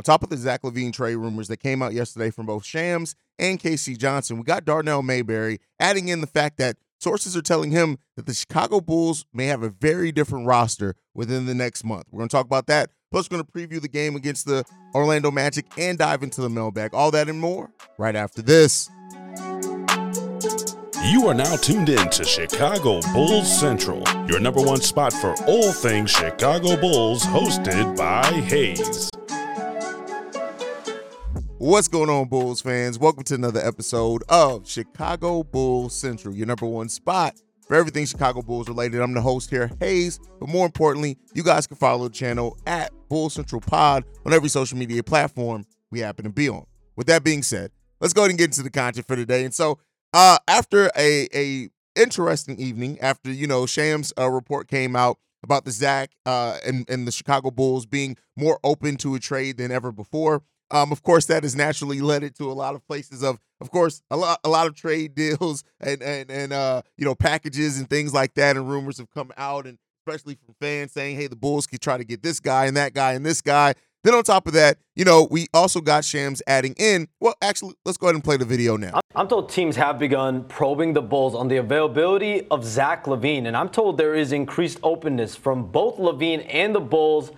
On top of the Zach LaVine trade rumors that came out yesterday from both Shams and KC Johnson, we got Darnell Mayberry adding in the fact that sources are telling him that the Chicago Bulls may have a very different roster within the next month. We're going to talk about that. Plus, we're going to preview the game against the Orlando Magic and dive into the mailbag. All that and more right after this. You are now tuned in to Chicago Bulls Central, your number one spot for all things Chicago Bulls, hosted by Haize. What's going on, Bulls fans? Welcome to another episode of Chicago Bulls Central, your number one spot for everything Chicago Bulls related. I'm the host here, Haize, but more importantly, you guys can follow the channel at Bull Central Pod on every social media platform we happen to be on. With that being said, let's go ahead and get into the content for today. And so, uh, after a a interesting evening, after you know Shams' uh, report came out about the Zach uh, and and the Chicago Bulls being more open to a trade than ever before. Um, of course, that has naturally led it to a lot of places of, of course, a lot, a lot of trade deals and and and uh, you know, packages and things like that, and rumors have come out, and especially from fans saying, "Hey, the Bulls could try to get this guy and that guy and this guy." Then on top of that, you know, we also got Shams adding in. Well, actually, let's go ahead and play the video now. I'm told teams have begun probing the Bulls on the availability of Zach LaVine, and I'm told there is increased openness from both LaVine and the Bulls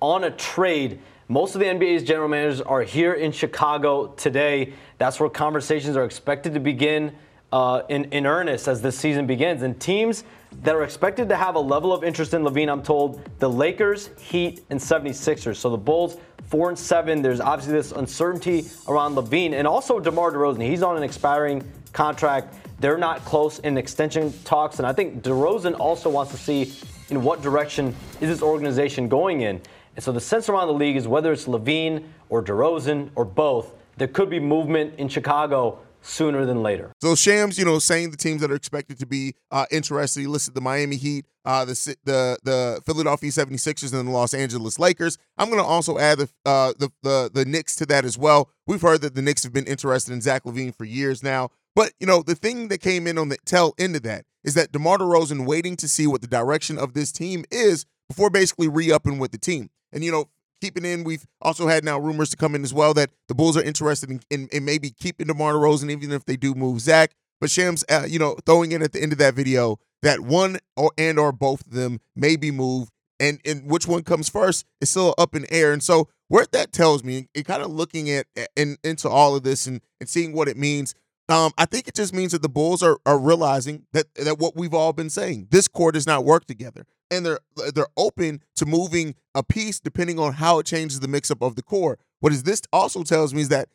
on a trade. Most of the NBA's general managers are here in Chicago today. That's where conversations are expected to begin uh, in, in earnest as the season begins. And teams that are expected to have a level of interest in LaVine, I'm told, the Lakers, Heat, and 76ers. So the Bulls, four and seven. There's obviously this uncertainty around LaVine and also DeMar DeRozan. He's on an expiring contract. They're not close in extension talks. And I think DeRozan also wants to see in what direction is this organization going in. And so the sense around the league is whether it's LaVine or DeRozan or both, there could be movement in Chicago sooner than later. So Shams, you know, saying the teams that are expected to be uh, interested, he listed the Miami Heat, uh, the the the Philadelphia 76ers, and the Los Angeles Lakers. I'm going to also add the, uh, the the the Knicks to that as well. We've heard that the Knicks have been interested in Zach LaVine for years now. But you know, the thing that came in on the tail end of that is that DeMar DeRozan waiting to see what the direction of this team is before basically re-upping with the team. And you know, keeping in, we've also had now rumors to come in as well that the Bulls are interested in, in, in maybe keeping DeMar DeRozan, even if they do move Zach. But Shams, uh, you know, throwing in at the end of that video that one or and or both of them may be moved, and and which one comes first is still up in air. And so, what that tells me, and kind of looking at and into all of this and and seeing what it means. Um, I think it just means that the Bulls are are realizing that that what we've all been saying, this core does not work together and they're they're open to moving a piece depending on how it changes the mix up of the core. What is this also tells me is that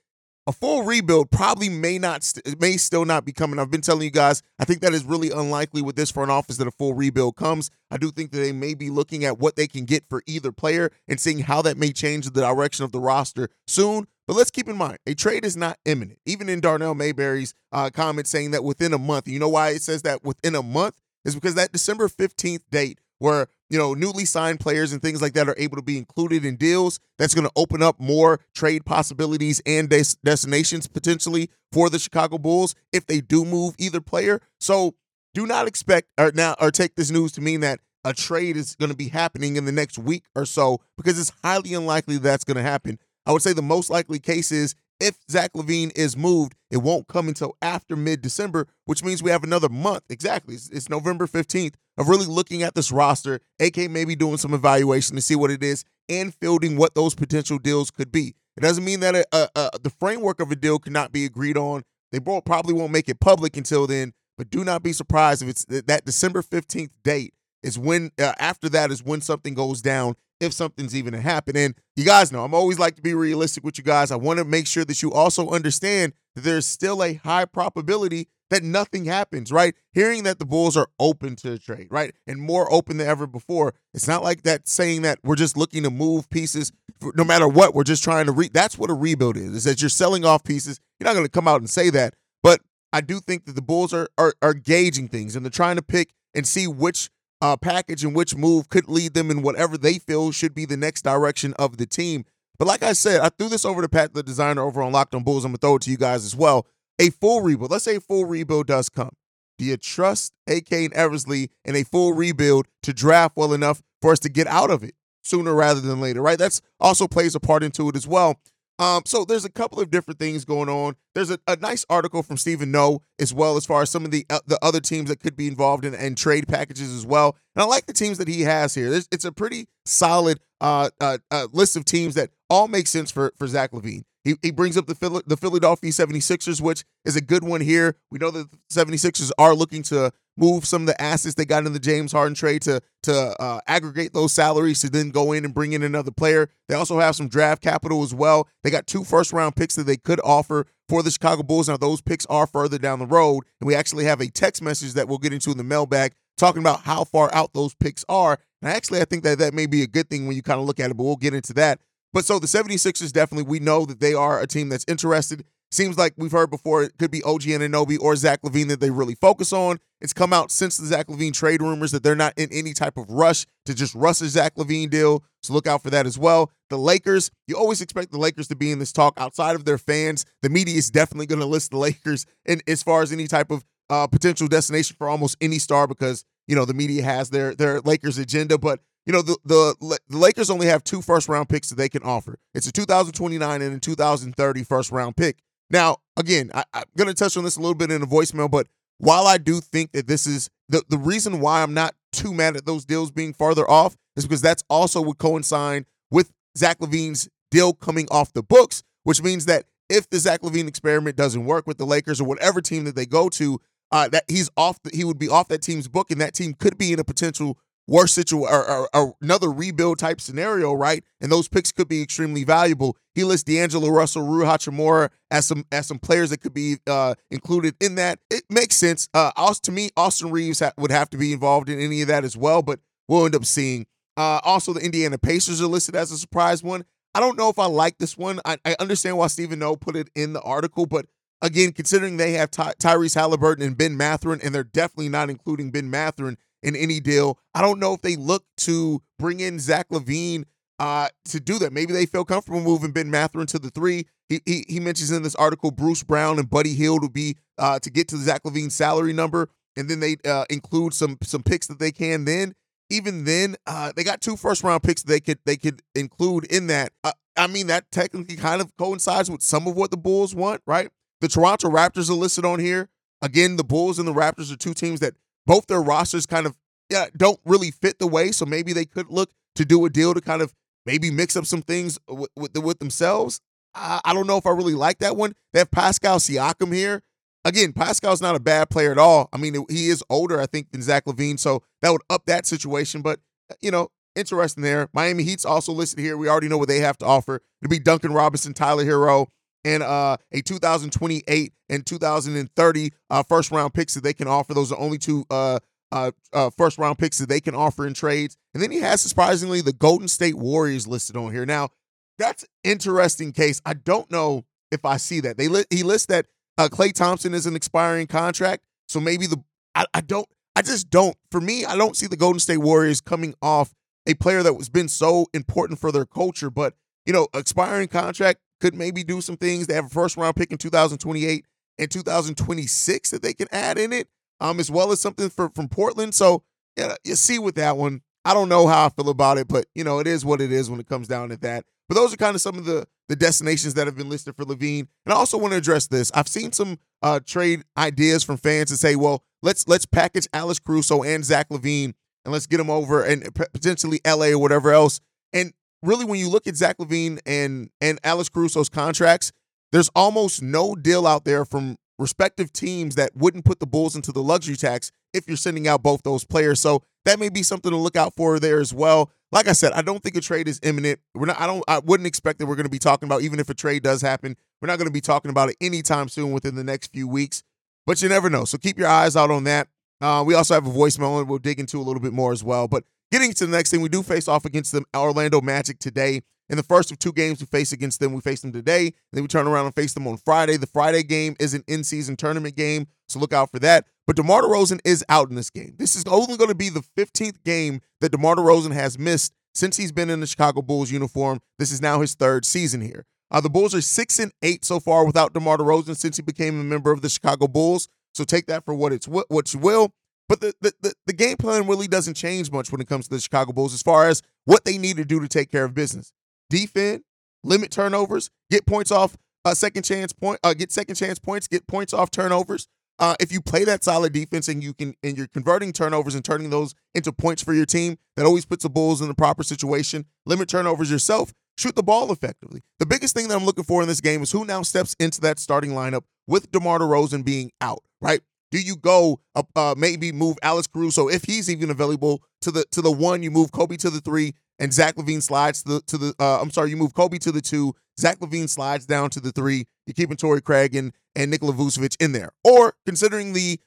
a full rebuild probably may not st- may still not be coming. I've been telling you guys, I think that is really unlikely with this front office that a full rebuild comes. I do think that they may be looking at what they can get for either player and seeing how that may change the direction of the roster soon. But let's keep in mind, a trade is not imminent. Even in Darnell Mayberry's uh, comment saying that within a month, you know why it says that within a month is because that December 15th date where you know newly signed players and things like that are able to be included in deals that's going to open up more trade possibilities and des- destinations potentially for the Chicago Bulls if they do move either player. So do not expect or now or take this news to mean that a trade is going to be happening in the next week or so because it's highly unlikely that's going to happen. I would say the most likely case is if Zach LaVine is moved, it won't come until after mid December, which means we have another month. Exactly. It's, it's, November 15th of really looking at this roster, AK maybe doing some evaluation to see what it is and fielding what those potential deals could be. It doesn't mean that a, a, a, the framework of a deal cannot be agreed on. They probably won't make it public until then, but do not be surprised if it's that December 15th date is when, uh, after that, is when something goes down if something's even to happen. And you guys know I'm always like to be realistic with you guys. I want to make sure that you also understand that there's still a high probability that nothing happens, right? Hearing that the Bulls are open to the trade, right? And more open than ever before. It's not like that saying that we're just looking to move pieces for, no matter what. We're just trying to re that's what a rebuild is. Is that you're selling off pieces. You're not going to come out and say that, but I do think that the Bulls are, are are gauging things and they're trying to pick and see which uh, package and which move could lead them in whatever they feel should be the next direction of the team. But like I said, I threw this over to Pat, the designer over on Locked on Bulls. I'm gonna throw it to you guys as well. A full rebuild. Let's say a full rebuild does come. Do you trust AK and Eversley in a full rebuild to draft well enough for us to get out of it? sooner rather than later, right? That's also plays a part into it as well. Um, so there's a couple of different things going on. There's a, a nice article from Stephen Noh as well as far as some of the uh, the other teams that could be involved in, in trade packages as well. And I like the teams that he has here. There's, it's a pretty solid uh, uh, uh, list of teams that all make sense for for Zach LaVine. He, he brings up the the Philadelphia 76ers, which is a good one here. We know that the 76ers are looking to move some of the assets they got in the James Harden trade to to uh, aggregate those salaries to then go in and bring in another player. They also have some draft capital as well. They got two first round picks that they could offer for the Chicago Bulls. Now those picks are further down the road, and we actually have a text message that we'll get into in the mailbag talking about how far out those picks are. And actually, I think that that may be a good thing when you kind of look at it, but we'll get into that. But so the 76ers definitely, we know that they are a team that's interested Seems like we've heard before it could be OG Anunoby or Zach LaVine that they really focus on. It's come out since the Zach LaVine trade rumors that they're not in any type of rush to just rush a Zach LaVine deal. So look out for that as well. The Lakers, you always expect the Lakers to be in this talk outside of their fans. The media is definitely going to list the Lakers in as far as any type of uh, potential destination for almost any star because you know the media has their their Lakers agenda. But you know the, the the Lakers only have two first round picks that they can offer. It's a 2029 and a 2030 first round pick. Now, again, I, am going to touch on this a little bit in the voicemail, but while I do think that this is the, the reason why I'm not too mad at those deals being farther off is because that's also would coincide with Zach LaVine's deal coming off the books, which means that if the Zach LaVine experiment doesn't work with the Lakers or whatever team that they go to, uh, that he's off, the, he would be off that team's book, and that team could be in a potential worse situation or, or, or, another rebuild type scenario, right? And those picks could be extremely valuable. He lists D'Angelo Russell, Rui Hachimura as some as some players that could be uh, included in that. It makes sense. Uh, to me, Austin Reaves ha- would have to be involved in any of that as well, but we'll end up seeing. Uh, also, the Indiana Pacers are listed as a surprise one. I don't know if I like this one. I, I understand why Stephen Noh put it in the article, but again, considering they have Ty- Tyrese Halliburton and Ben Mathurin, and they're definitely not including Ben Mathurin in any deal. I don't know if they look to bring in Zach LaVine uh, to do that. Maybe they feel comfortable moving Ben Mathurin to the three. He, he, he mentions in this article Bruce Brown and Buddy Hield to be uh, to get to the Zach LaVine salary number, and then they uh, include some some picks that they can. Then even then, uh, they got two first round picks they could they could include in that. Uh, I mean that technically kind of coincides with some of what the Bulls want, right? The Toronto Raptors are listed on here. Again, the Bulls and the Raptors are two teams that both their rosters kind of yeah, don't really fit the way. So maybe they could look to do a deal to kind of maybe mix up some things with with, with themselves. I, I, don't know if I really like that one. They have Pascal Siakam here. Again, Pascal's not a bad player at all. I mean, he is older, I think, than Zach LaVine. so that would up that situation. But uh, you know, interesting there. Miami Heat's also listed here. We already know what they have to offer. It'll be Duncan Robinson, Tyler Herro, and uh, a 2028 and 2030 uh, first round picks that they can offer. Those are only two uh, uh, uh, first round picks that they can offer in trades. And then he has surprisingly the Golden State Warriors listed on here. Now, that's interesting case. I don't know if I see that. They li- he lists that uh, Klay Thompson is an expiring contract. So maybe the I, I don't I just don't for me, I don't see the Golden State Warriors coming off a player that was been so important for their culture. But you know, expiring contract could maybe do some things. They have a first round pick in 2028 and 2026 that they can add in it um, as well as something for, from Portland. So yeah, you see with that one. I don't know how I feel about it, but you know, it is what it is when it comes down to that. But those are kind of some of the the destinations that have been listed for LaVine. And I also want to address this. I've seen some uh, trade ideas from fans to say, well, let's let's package Alex Caruso and Zach LaVine and let's get them over and potentially LA or whatever else. And really, when you look at Zach LaVine and and Alex Caruso's contracts, there's almost no deal out there from respective teams that wouldn't put the Bulls into the luxury tax if you're sending out both those players. So that may be something to look out for there as well. Like I said, I don't think a trade is imminent. We're not. I don't. I wouldn't expect that we're going to be talking about even if a trade does happen. We're not going to be talking about it anytime soon within the next few weeks. But you never know. So keep your eyes out on that. Uh, we also have a voicemail and we'll dig into a little bit more as well. But getting to the next thing, we do face off against the Orlando Magic today. In the first of two games we face against them, we face them today. Then we turn around and face them on Friday. The Friday game is an in-season tournament game, so look out for that. But DeMar DeRozan is out in this game. This is only going to be the 15th game that DeMar DeRozan has missed since he's been in the Chicago Bulls uniform. This is now his third season here. Uh, the Bulls are six and eight so far without DeMar DeRozan since he became a member of the Chicago Bulls. So take that for what it's what you will. But the, the, the, the game plan really doesn't change much when it comes to the Chicago Bulls as far as what they need to do to take care of business. Defend, limit turnovers, get points off uh, second chance point, uh, get second chance points, get points off turnovers. Uh, if you play that solid defense and you can and you're converting turnovers and turning those into points for your team, that always puts the Bulls in the proper situation. Limit turnovers yourself. Shoot the ball effectively. The biggest thing that I'm looking for in this game is who now steps into that starting lineup with DeMar DeRozan being out. Right? Do you go uh, uh, maybe move Alex Caruso if he's even available to the to the one? You move Coby to the three, and Zach LaVine slides to the to the. Uh, I'm sorry, you move Coby to the two. Zach LaVine slides down to the three. You're keeping Torrey Craig and and Nikola Vucevic in there, or considering the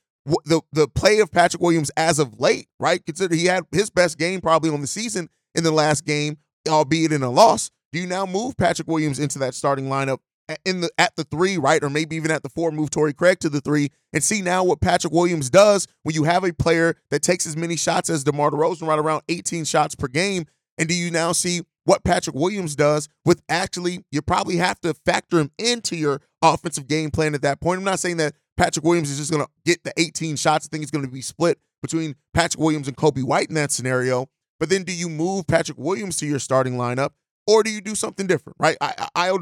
the the play of Patrick Williams as of late, right? Consider he had his best game probably on the season in the last game, albeit in a loss. Do you now move Patrick Williams into that starting lineup in the at the three, right, or maybe even at the four, move Torrey Craig to the three, and see now what Patrick Williams does when you have a player that takes as many shots as DeMar DeRozan, right around 18 shots per game, and do you now see what Patrick Williams does with actually you probably have to factor him into your offensive game plan at that point. I'm not saying that Patrick Williams is just going to get the 18 shots. I think it's going to be split between Patrick Williams and Coby White in that scenario. But then do you move Patrick Williams to your starting lineup or do you do something different, right? I, I,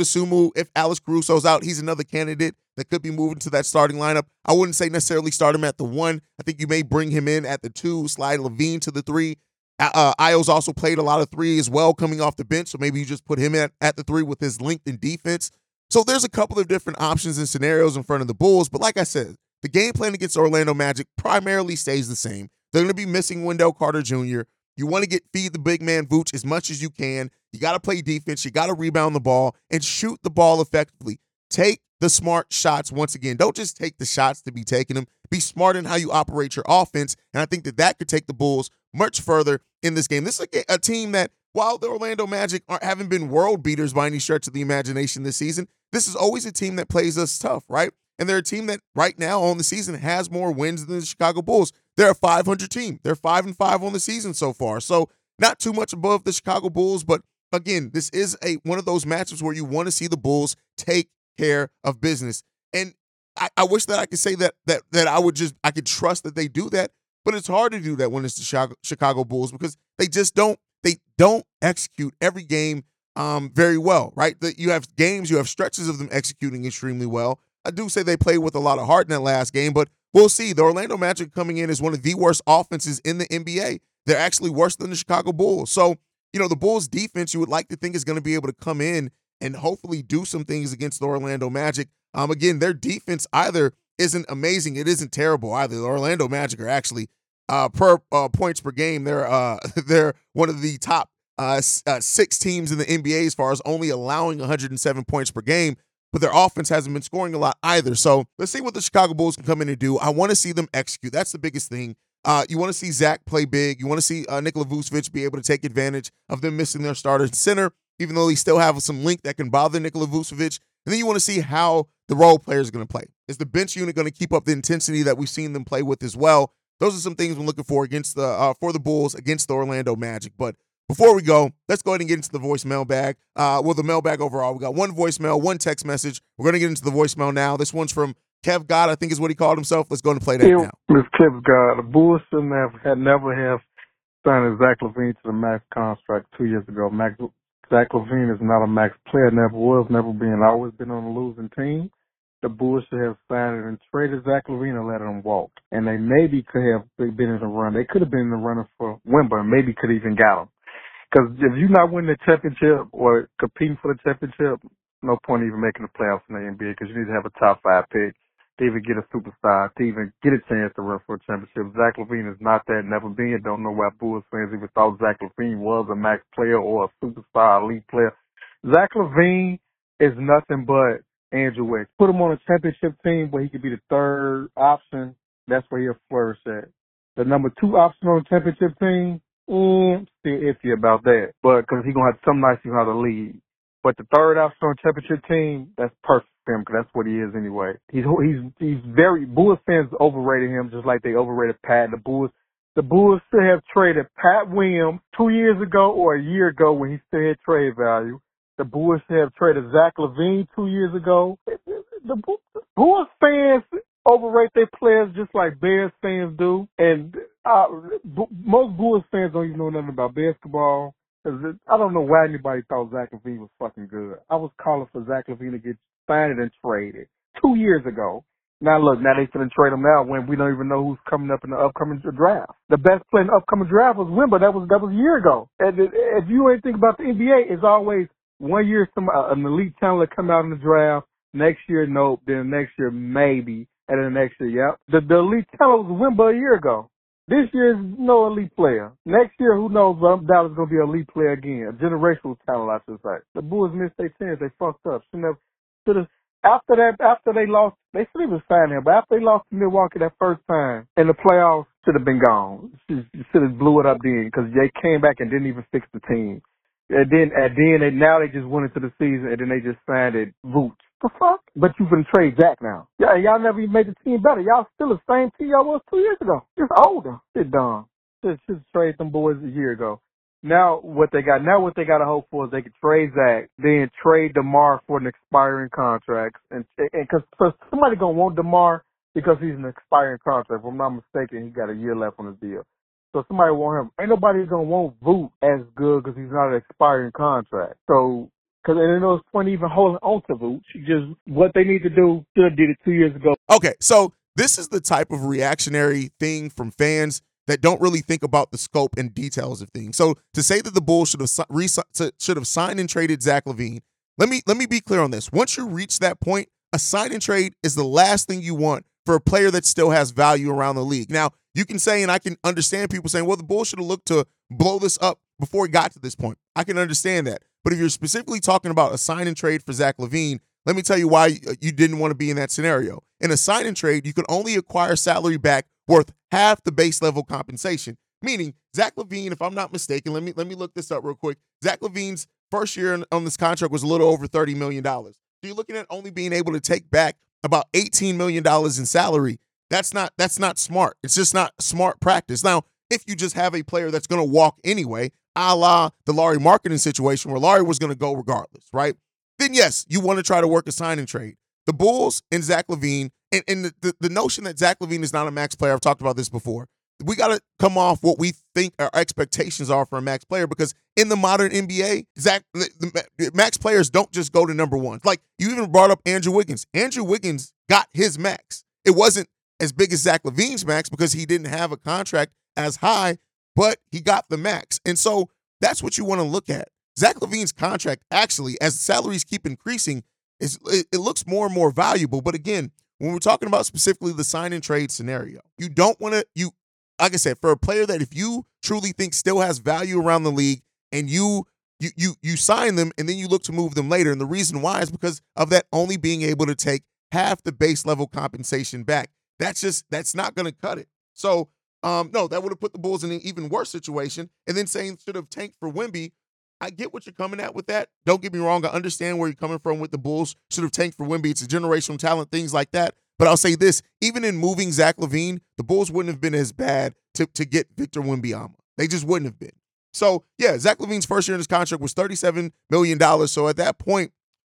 if Alex Caruso's out, he's another candidate that could be moving to that starting lineup. I wouldn't say necessarily start him at the one. I think you may bring him in at the two, slide LaVine to the three. Uh, Ayo's also played a lot of three as well coming off the bench, so maybe you just put him at, at the three with his length and defense. So there's a couple of different options and scenarios in front of the Bulls, but like I said, the game plan against Orlando Magic primarily stays the same. They're going to be missing Wendell Carter Jr. You want to get feed the big man Vooch as much as you can. You got to play defense. You got to rebound the ball and shoot the ball effectively. Take the smart shots once again. Don't just take the shots to be taking them. Be smart in how you operate your offense. And I think that that could take the Bulls much further in this game. This is a, a team that, while the Orlando Magic aren't, haven't been world beaters by any stretch of the imagination this season, this is always a team that plays us tough, right? And they're a team that right now on the season has more wins than the Chicago Bulls. They're a 500 team. They're five and five on the season so far. So not too much above the Chicago Bulls, but again, this is a one of those matchups where you want to see the Bulls take care of business. And I, I, wish that I could say that that that I would just I could trust that they do that, but it's hard to do that when it's the Chicago, Bulls because they just don't they don't execute every game um, very well, right? That you have games, you have stretches of them executing extremely well. I do say they played with a lot of heart in that last game, but we'll see. The Orlando Magic coming in is one of the worst offenses in the NBA. They're actually worse than the Chicago Bulls. So you know, the Bulls defense, you would like to think is going to be able to come in and hopefully do some things against the Orlando Magic. Um, again, their defense either isn't amazing, it isn't terrible either. The Orlando Magic are actually uh, per uh, points per game. They're uh, they're one of the top uh, uh, six teams in the NBA as far as only allowing 107 points per game. But their offense hasn't been scoring a lot either. So let's see what the Chicago Bulls can come in and do. I want to see them execute. That's the biggest thing. Uh, you want to see Zach play big. You want to see uh, Nikola Vucevic be able to take advantage of them missing their starter center, even though they still have some link that can bother Nikola Vucevic. And then you want to see how the role players are going to play. Is the bench unit going to keep up the intensity that we've seen them play with as well? Those are some things we're looking for against the uh, for the Bulls against the Orlando Magic. But before we go, let's go ahead and get into the voicemail bag. Uh, well, the mailbag overall. We got one voicemail, one text message. We're going to get into the voicemail now. This one's from Kev God, I think is what he called himself. Let's go and play that yeah, now. Miss Kev God, the Bulls shouldn't have had never have signed Zach LaVine to the max contract two years ago. Max, Zach LaVine is not a max player, never was, never been, always been on a losing team. The Bulls should have signed and traded Zach LaVine and let him walk. And they maybe could have been in the run. They could have been in the running for Wimbledon. Maybe could even got him. Because if you're not winning the championship or competing for the championship, no point even making the playoffs in the NBA because you need to have a top five pick to even get a superstar, to even get a chance to run for a championship. Zach LaVine is not that, never been. Don't know why Bulls fans even thought Zach LaVine was a max player or a superstar elite player. Zach LaVine is nothing but Andrew Wiggins. Put him on a championship team where he could be the third option. That's where he'll flourish at. The number two option on the championship team, mm, still iffy about that. But because he's gonna have some nights you how to lead. But the third option on championship team, that's perfect him because that's what he is anyway. He's he's he's very Bulls fans overrated him just like they overrated Pat. The Bulls the Bulls should have traded Pat Williams two years ago or a year ago when he still had trade value. The Bulls have traded Zach LaVine two years ago. The Bulls fans overrate their players just like Bears fans do. And uh, most Bulls fans don't even know nothing about basketball. Cause it, I don't know why anybody thought Zach LaVine was fucking good. I was calling for Zach LaVine to get signed and traded two years ago. Now look, now they finna trade him out when we don't even know who's coming up in the upcoming draft. The best player in the upcoming draft was Wimber. That was that was a year ago. And if you ain't think about the NBA, it's always one year some uh, an elite talent come out in the draft. Next year, nope. Then next year, maybe. And then the next year, yep. The, the elite talent was Wimber a year ago. This year is no elite player. Next year, who knows? Um, Dallas is gonna be an elite player again. A generational talent, I should say. The Bulls missed their chance. They fucked up. Should have. Should have after that, after they lost, they should have signed him. But after they lost to Milwaukee that first time in the playoffs, should have been gone. Should have blew it up then because they came back and didn't even fix the team. And then, and then they, now they just went into the season and then they just signed it Vooch. The fuck? But you can trade Zach now. Yeah, y'all never even made the team better. Y'all still the same team y'all was two years ago. Just older. Sit down. Just, just trade them boys a year ago. Now what they got now what they got to hope for is they could trade Zach, then trade Demar for an expiring contract, and and because somebody gonna want Demar because he's an expiring contract. If I'm not mistaken, he got a year left on his deal. So somebody want him. Ain't nobody gonna want Vooch as good because he's not an expiring contract. So because and there's no point even holding on to Vooch. Just what they need to do should have did it two years ago. Okay, so this is the type of reactionary thing from fans that don't really think about the scope and details of things. So to say that the Bulls should have should have signed and traded Zach LaVine, let me let me be clear on this. Once you reach that point, a sign and trade is the last thing you want for a player that still has value around the league. Now, you can say, and I can understand people saying, well, the Bulls should have looked to blow this up before it got to this point. I can understand that. But if you're specifically talking about a sign and trade for Zach LaVine, let me tell you why uh, you didn't want to be in that scenario. In a sign and trade, you can only acquire salary back worth half the base level compensation. Meaning, Zach LaVine, if I'm not mistaken, let me let me look this up real quick. Zach LaVine's first year on this contract was a little over $30 million. So you're looking at only being able to take back about $18 million in salary. That's not that's not smart. It's just not smart practice. Now, if you just have a player that's going to walk anyway, a la the Lauri Markkanen situation where Lauri was going to go regardless, right? Then yes, you want to try to work a sign and trade. The Bulls and Zach LaVine, and, and the, the, the notion that Zach LaVine is not a max player, I've talked about this before. We got to come off what we think our expectations are for a max player because in the modern NBA, Zach, the, the max players don't just go to number one. Like you even brought up Andrew Wiggins. Andrew Wiggins got his max. It wasn't as big as Zach LaVine's max because he didn't have a contract as high, but he got the max. And so that's what you want to look at. Zach LaVine's contract actually, as salaries keep increasing, is it, looks more and more valuable. But again, when we're talking about specifically the sign and trade scenario, you don't want to you like I said, for a player that if you truly think still has value around the league and you you you you sign them and then you look to move them later. And the reason why is because of that only being able to take half the base level compensation back. That's just that's not going to cut it. So um, no, that would have put the Bulls in an even worse situation. And then saying should have tanked for Wemby. I get what you're coming at with that. Don't get me wrong. I understand where you're coming from with the Bulls. Should have tanked for Wemby. It's a generational talent, things like that. But I'll say this: even in moving Zach LaVine, the Bulls wouldn't have been as bad to, to get Victor Wembanyama. They just wouldn't have been. So yeah, Zach LaVine's first year in his contract was $37 million. So at that point,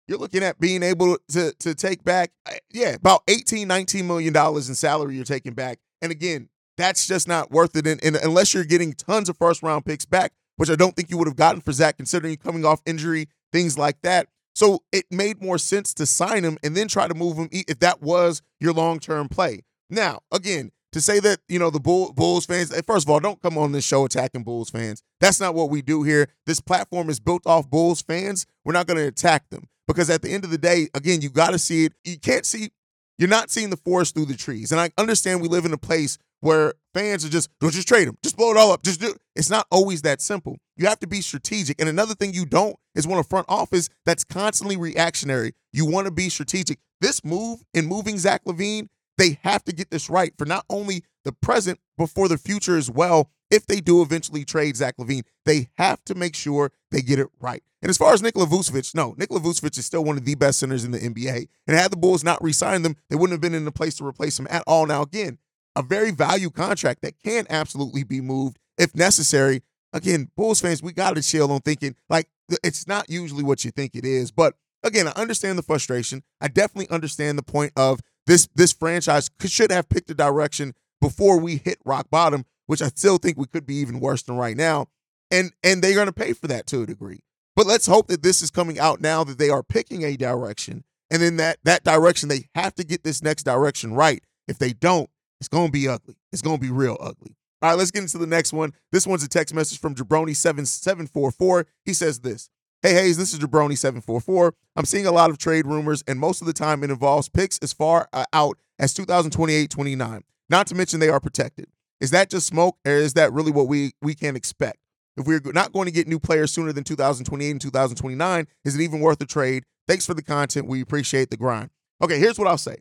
you're looking at being able to to take back, uh, yeah, about 18, 19 million dollars in salary you're taking back. And again, that's just not worth it. And, and unless you're getting tons of first round picks back, which I don't think you would have gotten for Zach, considering coming off injury, things like that. So it made more sense to sign him and then try to move him if that was your long term play. Now, again, to say that you know the Bull, Bulls fans. Eh, first of all, don't come on this show attacking Bulls fans. That's not what we do here. This platform is built off Bulls fans. We're not going to attack them because at the end of the day, again, you got to see it. You can't see. You're not seeing the forest through the trees. And I understand we live in a place where fans are just don't just trade them, just blow it all up, just do. It. It's not always that simple. You have to be strategic. And another thing you don't is want a front office that's constantly reactionary. You want to be strategic. This move in moving Zach LaVine, they have to get this right for not only the present but for the future as well. If they do eventually trade Zach LaVine, they have to make sure they get it right. And as far as Nikola Vucevic, no, Nikola Vucevic is still one of the best centers in the NBA. And had the Bulls not re-signed them, they wouldn't have been in a place to replace him at all. Now, again, a very value contract that can absolutely be moved if necessary. Again, Bulls fans, we got to chill on thinking like it's not usually what you think it is. But again, I understand the frustration. I definitely understand the point of this this franchise should have picked a direction before we hit rock bottom, which I still think we could be even worse than right now. And and they're going to pay for that to a degree. But let's hope that this is coming out now that they are picking a direction, and then that that direction they have to get this next direction right. If they don't, it's going to be ugly. It's going to be real ugly. All right, let's get into the next one. This one's a text message from Jabroni7744. He says this Hey, Haize, this is Jabroni744. I'm seeing a lot of trade rumors, and most of the time it involves picks as far uh, out as 2028 29. Not to mention they are protected. Is that just smoke, or is that really what we, we can expect? If we're not going to get new players sooner than 2028 and 2029, is it even worth the trade? Thanks for the content. We appreciate the grind. Okay, here's what I'll say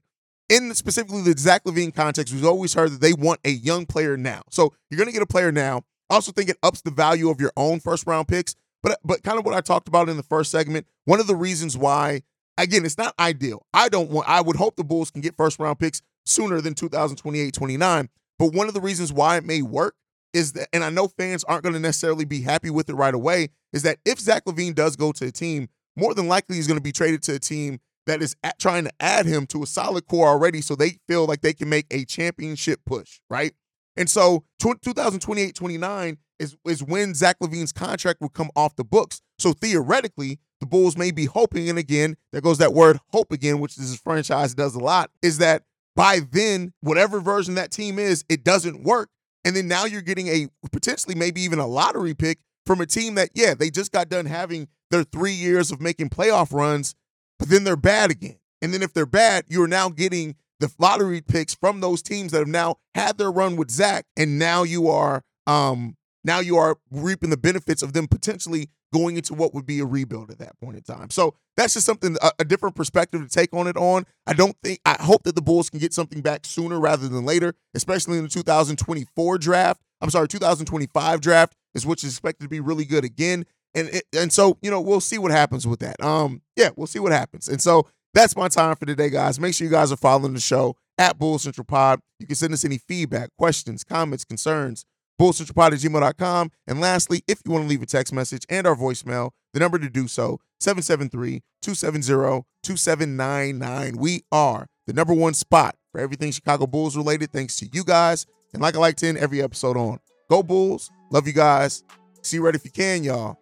in specifically the Zach LaVine context, we've always heard that they want a young player now. So you're going to get a player now. I also think it ups the value of your own first round picks. But but kind of what I talked about in the first segment, one of the reasons why, again, it's not ideal. I don't want. I would hope the Bulls can get first round picks sooner than 2028, 29. But one of the reasons why it may work is that, and I know fans aren't going to necessarily be happy with it right away, is that if Zach LaVine does go to a team, more than likely he's going to be traded to a team that is trying to add him to a solid core already so they feel like they can make a championship push, right? And so 2028 29 is, is when Zach LaVine's contract would come off the books. So theoretically, the Bulls may be hoping, and again, there goes that word hope again, which this franchise does a lot, is that by then, whatever version that team is, it doesn't work. And then now you're getting a potentially maybe even a lottery pick from a team that, yeah, they just got done having their three years of making playoff runs but then they're bad again. And then if they're bad, you're now getting the lottery picks from those teams that have now had their run with Zach, and now you are um now you are reaping the benefits of them potentially going into what would be a rebuild at that point in time. So that's just something a, a, different perspective to take on it on. I don't think I hope that the Bulls can get something back sooner rather than later, especially in the 2024 draft. I'm sorry, 2025 draft is which is expected to be really good again and it, and so you know we'll see what happens with that. Um, yeah, we'll see what happens. And so that's my time for today, guys. Make sure you guys are following the show at Bull Central Pod. You can send us any feedback, questions, comments, concerns. BullCentralPod. And lastly, if you want to leave a text message and our voicemail, the number to do so, 773-270-2799. We are the number one spot for everything Chicago Bulls related, thanks to you guys. And like I like to end every episode on, go Bulls. Love you guys. See you right if you can, y'all.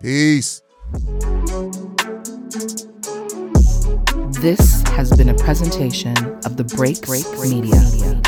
Peace. This has been a presentation of the Break Break Media. Media.